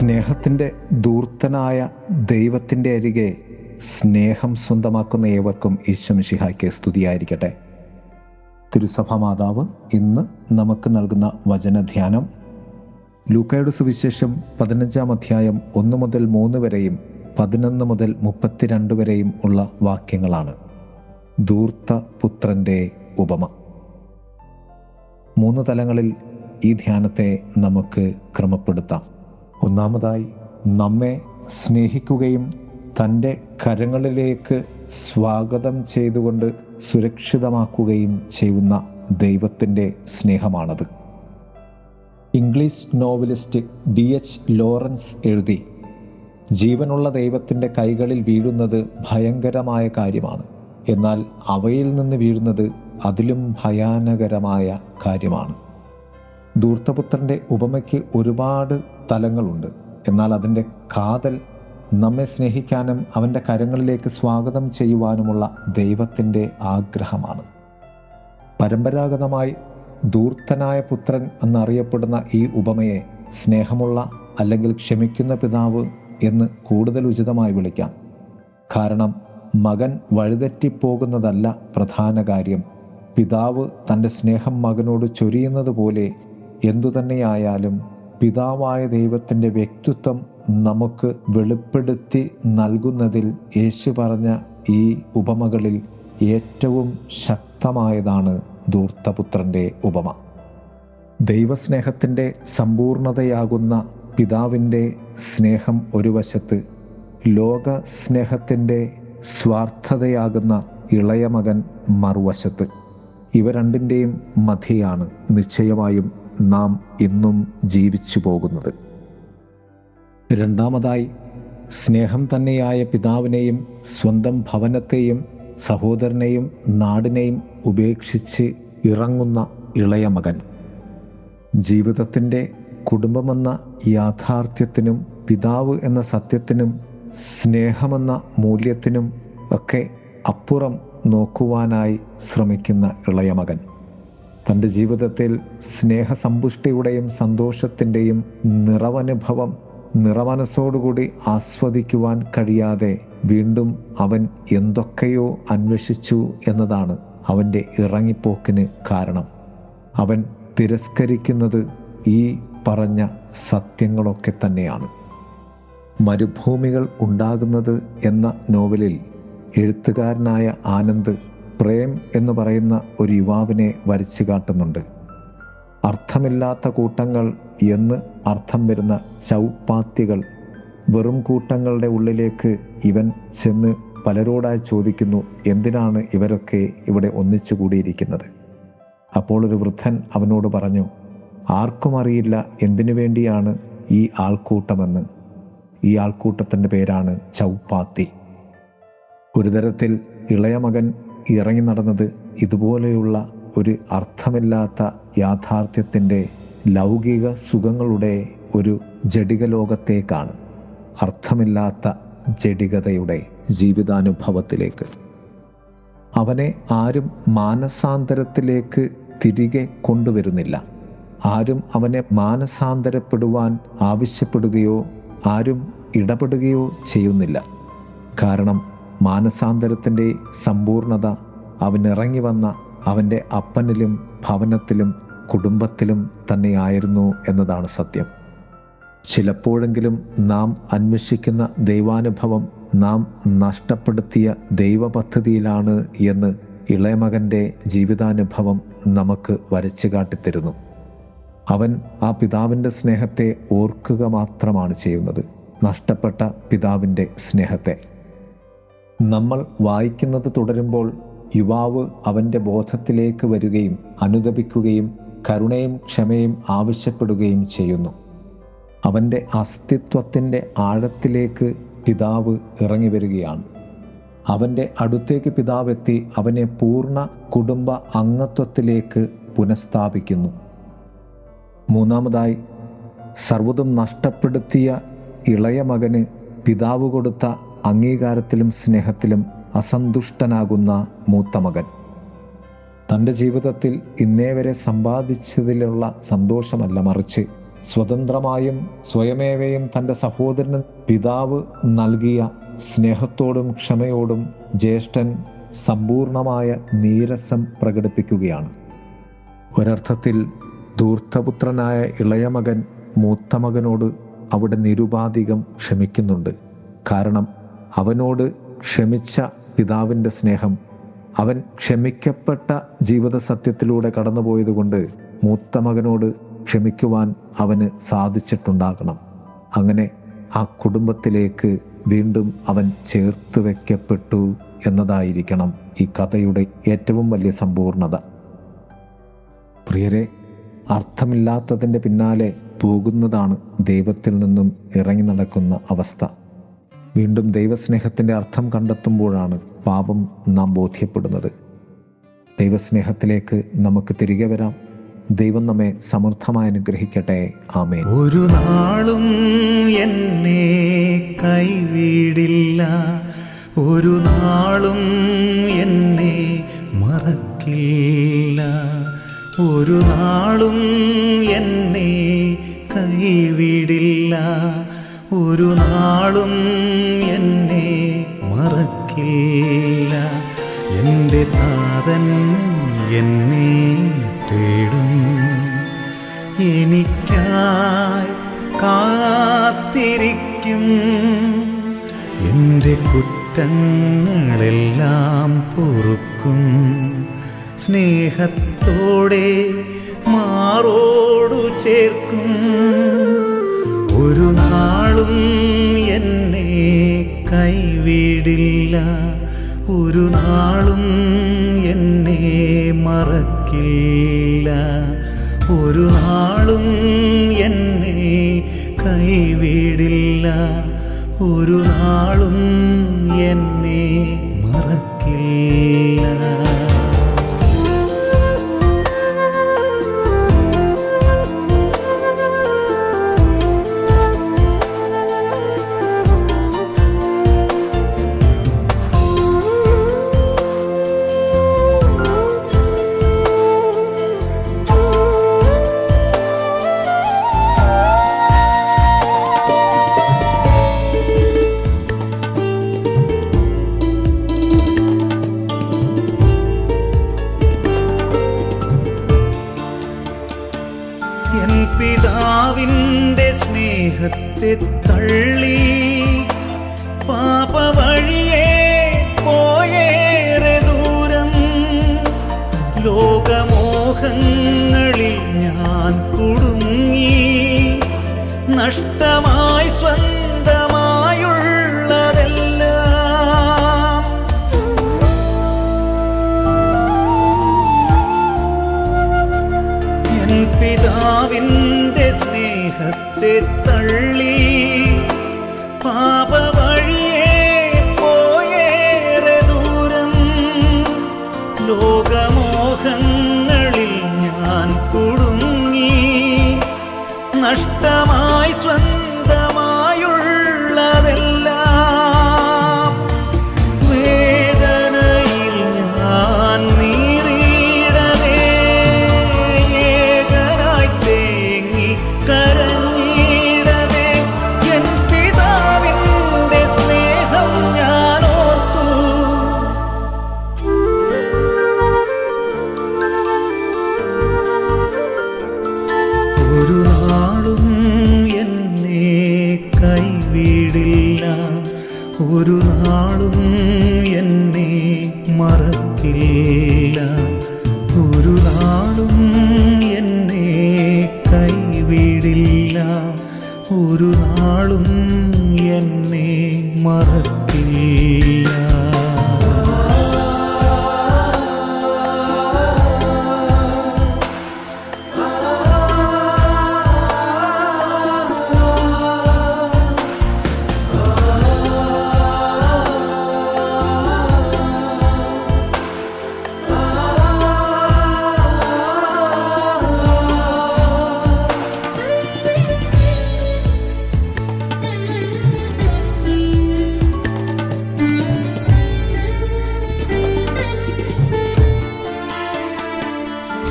സ്നേഹത്തിന്റെ ദൂർത്തനായ ദൈവത്തിന്റെ അരികെ സ്നേഹം സ്വന്തമാക്കുന്ന ഏവർക്കും ഈശ്വമിഷിഹായ്ക്ക് സ്തുതിയായിരിക്കട്ടെ. തിരുസഭ മാതാവ് ഇന്ന് നമുക്ക് നൽകുന്ന വചനധ്യാനം ലൂക്കയുടെ സുവിശേഷം പതിനഞ്ചാം അധ്യായം ഒന്ന് മുതൽ മൂന്ന് വരെയും പതിനൊന്ന് മുതൽ മുപ്പത്തിരണ്ട് വരെയും ഉള്ള വാക്യങ്ങളാണ്. ധൂർത്ത പുത്രന്റെ ഉപമ. മൂന്ന് തലങ്ങളിൽ ഈ ധ്യാനത്തെ നമുക്ക് ക്രമപ്പെടുത്താം. ഒന്നാമതായി നമ്മെ സ്നേഹിക്കുകയും തന്റെ കരങ്ങളിലേക്ക് സ്വാഗതം ചെയ്തുകൊണ്ട് സുരക്ഷിതമാക്കുകയും ചെയ്യുന്ന ദൈവത്തിന്റെ സ്നേഹമാണത്. English novelist D H Lawrence എഴുതി ജീവനുള്ള ദൈവത്തിന്റെ കൈകളിൽ വീഴുന്നത് ഭയങ്കരമായ കാര്യമാണ്. എന്നാൽ അവയിൽ നിന്ന് വീഴുന്നത് അതിലും ഭയാനകരമായ കാര്യമാണ്. ധൂർത്തപുത്രന്റെ ഉപമയ്ക്ക് ഒരുപാട് തലങ്ങളുണ്ട്. എന്നാൽ അതിന്റെ കാതൽ നമ്മെ സ്നേഹിക്കാനും അവന്റെ കരങ്ങളിലേക്ക് സ്വാഗതം ചെയ്യുവാനുമുള്ള ദൈവത്തിന്റെ ആഗ്രഹമാണ്. പരമ്പരാഗതമായി ധൂർത്തനായ പുത്രൻ എന്നറിയപ്പെടുന്ന ഈ ഉപമയെ സ്നേഹമുള്ള അല്ലെങ്കിൽ ക്ഷമിക്കുന്ന പിതാവ് എന്ന് കൂടുതൽ ഉചിതമായി വിളിക്കാം. കാരണം മകൻ വഴിതെറ്റിപ്പോകുന്നതല്ല പ്രധാന കാര്യം. പിതാവ് തന്റെ സ്നേഹം മകനോട് ചൊരിയുന്നത് പോലെ എന്തുതന്നെയായാലും പിതാവായ ദൈവത്തിന്റെ വ്യക്തിത്വം നമുക്ക് വെളിപ്പെടുത്തി നൽകുന്നതിൽ യേശു പറഞ്ഞ ഈ ഉപമകളിൽ ഏറ്റവും ശക്തമായതാണ് ധൂർത്തപുത്രന്റെ ഉപമ. ദൈവസ്നേഹത്തിന്റെ സമ്പൂർണതയാകുന്ന പിതാവിന്റെ സ്നേഹം ഒരു വശത്ത് ലോക സ്നേഹത്തിന്റെ സ്വാർത്ഥതയാകുന്ന ഇളയ മകൻ മറുവശത്ത്. ഇവ രണ്ടിന്റെയും മധ്യയാണ്. നിശ്ചയമായും നാം ഇന്നും ജീവിച്ചു പോകുന്നത്. രണ്ടാമതായി സ്നേഹം തന്നെയായ പിതാവിനെയും സ്വന്തം ഭവനത്തെയും സഹോദരനെയും നാടിനെയും ഉപേക്ഷിച്ച് ഇറങ്ങുന്ന ഇളയ മകൻ. ജീവിതത്തിന്റെ കുടുംബമെന്ന യാഥാർത്ഥ്യത്തിനും പിതാവ് എന്ന സത്യത്തിനും സ്നേഹമെന്ന മൂല്യത്തിനും ഒക്കെ അപ്പുറം നോക്കുവാനായി ശ്രമിക്കുന്ന ഇളയ മകൻ. തന്റെ ജീവിതത്തിൽ സ്നേഹസമ്പുഷ്ടിയുടെയും സന്തോഷത്തിന്റെയും നിറവനുഭവം നിറമനസ്സോടുകൂടി ആസ്വദിക്കുവാൻ കഴിയാതെ വീണ്ടും അവൻ എന്തൊക്കെയോ അന്വേഷിച്ചു എന്നതാണ് അവന്റെ ഇറങ്ങിപ്പോക്കിന് കാരണം. അവൻ തിരസ്കരിക്കുന്നത് ഈ പറഞ്ഞ സത്യങ്ങളൊക്കെ തന്നെയാണ്. മരുഭൂമികൾ ഉണ്ടാകുന്നത് എന്ന നോവലിൽ എഴുത്തുകാരനായ ആനന്ദ് പ്രേം എന്ന് പറയുന്ന ഒരു യുവാവിനെ വരച്ചു കാട്ടുന്നുണ്ട്. അർത്ഥമില്ലാത്ത കൂട്ടങ്ങൾ എന്ന് അർത്ഥം വരുന്ന ചൗപ്പാത്തികൾ വെറും കൂട്ടങ്ങളുടെ ഉള്ളിലേക്ക് ഇവൻ ചെന്ന് പലരോടായി ചോദിക്കുന്നു എന്തിനാണ് ഇവരൊക്കെ ഇവിടെ ഒന്നിച്ചു കൂടിയിരിക്കുന്നത്? അപ്പോൾ ഒരു വൃദ്ധൻ അവനോട് പറഞ്ഞു ആർക്കും അറിയില്ല എന്തിനു വേണ്ടിയാണ് ഈ ആൾക്കൂട്ടമെന്ന്. ഈ ആൾക്കൂട്ടത്തിന്റെ പേരാണ് ചൗപ്പാത്തി. ഒരു തരത്തിൽ ഇളയ മകൻ ഇറങ്ങി നടന്നത് ഇതുപോലെയുള്ള ഒരു അർത്ഥമില്ലാത്ത യാഥാർത്ഥ്യത്തിന്റെ ലൗകിക സുഖങ്ങളുടെ ഒരു ജടിക ലോകത്തേക്കാണ് അർത്ഥമില്ലാത്ത ജടികതയുടെ ജീവിതാനുഭവത്തിലേക്ക്. അവനെ ആരും മാനസാന്തരത്തിലേക്ക് തിരികെ കൊണ്ടുവരുന്നില്ല. ആരും അവനെ മാനസാന്തരപ്പെടുവാൻ ആവശ്യപ്പെടുകയോ ആരും ഇടപെടുകയോ ചെയ്യുന്നില്ല. കാരണം മാനസാന്തരത്തിന്റെ സമ്പൂർണത അവൻ ഇറങ്ങി വന്ന അവന്റെ അപ്പനിലും ഭവനത്തിലും കുടുംബത്തിലും തന്നെയായിരുന്നു എന്നതാണ് സത്യം. ചിലപ്പോഴെങ്കിലും നാം അന്വേഷിക്കുന്ന ദൈവാനുഭവം നാം നഷ്ടപ്പെടുത്തിയ ദൈവപദ്ധതിയിലാണ് എന്ന് ഇളയമകന്റെ ജീവിതാനുഭവം നമുക്ക് വരച്ചു കാട്ടിത്തരുന്നു. അവൻ ആ പിതാവിന്റെ സ്നേഹത്തെ ഓർക്കുക മാത്രമാണ് ചെയ്യുന്നത് നഷ്ടപ്പെട്ട പിതാവിന്റെ സ്നേഹത്തെ. നമ്മൾ വായിക്കുന്നത് തുടരുമ്പോൾ യുവാവ് അവന്റെ ബോധത്തിലേക്ക് വരികയും അനുദപിക്കുകയും കരുണയും ക്ഷമയും ആവശ്യപ്പെടുകയും ചെയ്യുന്നു. അവന്റെ അസ്തിത്വത്തിന്റെ ആഴത്തിലേക്ക് പിതാവ് ഇറങ്ങി വരികയാണ്. അവന്റെ അടുത്തേക്ക് പിതാവെത്തി അവനെ പൂർണ കുടുംബ അംഗത്വത്തിലേക്ക് പുനഃസ്ഥാപിക്കുന്നു. മൂന്നാമതായി സർവതും നഷ്ടപ്പെടുത്തിയ ഇളയ മകന് പിതാവ് കൊടുത്ത അംഗീകാരത്തിലും സ്നേഹത്തിലും അസന്തുഷ്ടനാകുന്ന മൂത്ത മകൻ. തന്റെ ജീവിതത്തിൽ ഇന്നേ വരെ സമ്പാദിച്ചതിലുള്ള സന്തോഷമല്ല മറിച്ച് സ്വതന്ത്രമായും സ്വയമേവയും തന്റെ സഹോദരന് പിതാവ് നൽകിയ സ്നേഹത്തോടും ക്ഷമയോടും ജ്യേഷ്ഠൻ സമ്പൂർണമായ നീരസം പ്രകടിപ്പിക്കുകയാണ്. ഒരർത്ഥത്തിൽ ധൂർത്തപുത്രനായ ഇളയ മകൻ മൂത്ത മകനോട് അവിടെ നിരുപാധികം ക്ഷമിക്കുന്നുണ്ട്. കാരണം അവനോട് ക്ഷമിച്ച പിതാവിന്റെ സ്നേഹം. അവൻ ക്ഷമിക്കപ്പെട്ട ജീവിത സത്യത്തിലൂടെ കടന്നുപോയതുകൊണ്ട് മൂത്ത മകനോട് ക്ഷമിക്കുവാൻ അവന് സാധിച്ചിട്ടുണ്ടാകണം. അങ്ങനെ ആ കുടുംബത്തിലേക്ക് വീണ്ടും അവൻ ചേർത്ത് വയ്ക്കപ്പെട്ടു എന്നതായിരിക്കണം ഈ കഥയുടെ ഏറ്റവും വലിയ സമ്പൂർണത. പ്രിയരെ അർത്ഥമില്ലാത്തതിന്റെ പിന്നാലെ പോകുന്നതാണ് ദൈവത്തിൽ നിന്നും ഇറങ്ങി നടക്കുന്ന അവസ്ഥ. വീണ്ടും ദൈവസ്നേഹത്തിന്റെ അർത്ഥം കണ്ടെത്തുമ്പോഴാണ് പാപം നാം ബോധ്യപ്പെടുന്നത്. ദൈവസ്നേഹത്തിലേക്ക് നമുക്ക് തിരികെ വരാം. ദൈവം നമ്മെ സമൃദ്ധമായി അനുഗ്രഹിക്കട്ടെ. ആമേ ഒരു നാളും എന്നെ കൈവിടില്ല. ഒരു നാളും എന്നെ മറക്കില്ല. ഒരു നാളും കുറ്റങ്ങളെല്ലാം പൊറുക്കും. സ്നേഹത്തോടെ മാറോടു ചേർക്കും. ഒരു നാളും എന്നെ കൈവിടില്ല. ഒരു നാളും എന്നെ മറക്കില്ല. ഒരു നാളും എന്നെ കൈവിടില്ല. ഒരു നാളും എന്നെ മറക്കില്ല. എൻ പിതാവിന്റെ സ്നേഹത്തെ തള്ളി. പാപവഴിയെ പോയേറെ ദൂരം. ലോകമോഹങ്ങളിൽ ഞാൻ കുടുങ്ങി. നഷ്ടമായി സ്വന്തമായുള്ളതെല്ലാം നഷ്ടമായി സ്വന്തമായുള്ളതെല്ലാം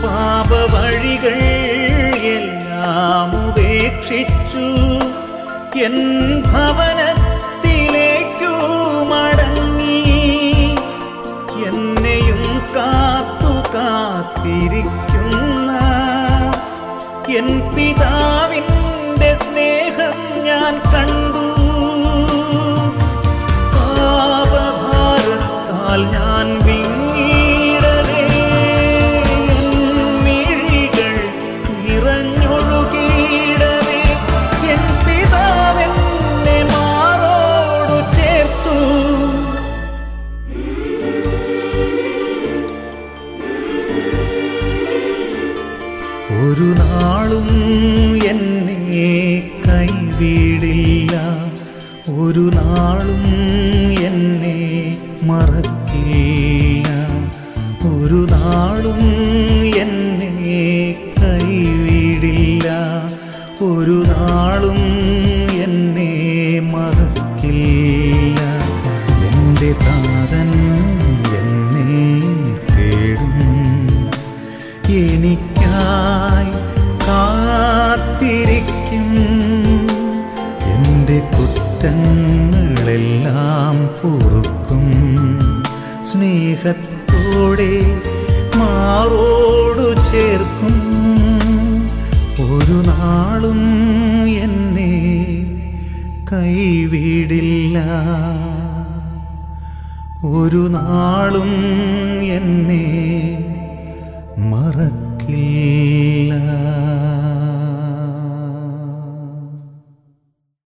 പാപവഴികൾ എല്ലാം ഉപേക്ഷിച്ചു. എൻ ഭവനത്തിലേക്കു മടങ്ങി. എന്നെയും കാത്തു എൻ പിതാവിന്റെ സ്നേഹം ഞാൻ കണ്ടു. ഒരു നാളും എന്നെ കൈവിടില്ല. ഒരു നാളും എന്നെ മറക്കില്ല. ഒരു നാളും എന്നെ കൈവിടില്ല. ഒരു നാളും കുറ്റങ്ങളെല്ലാം പൊറുക്കും സ്നേഹത്തോടെ മാറോടു ചേർക്കും. ഒരു നാളും എന്നെ കൈവിടില്ല. ഒരു നാളും എന്നെ മറക്കില്ല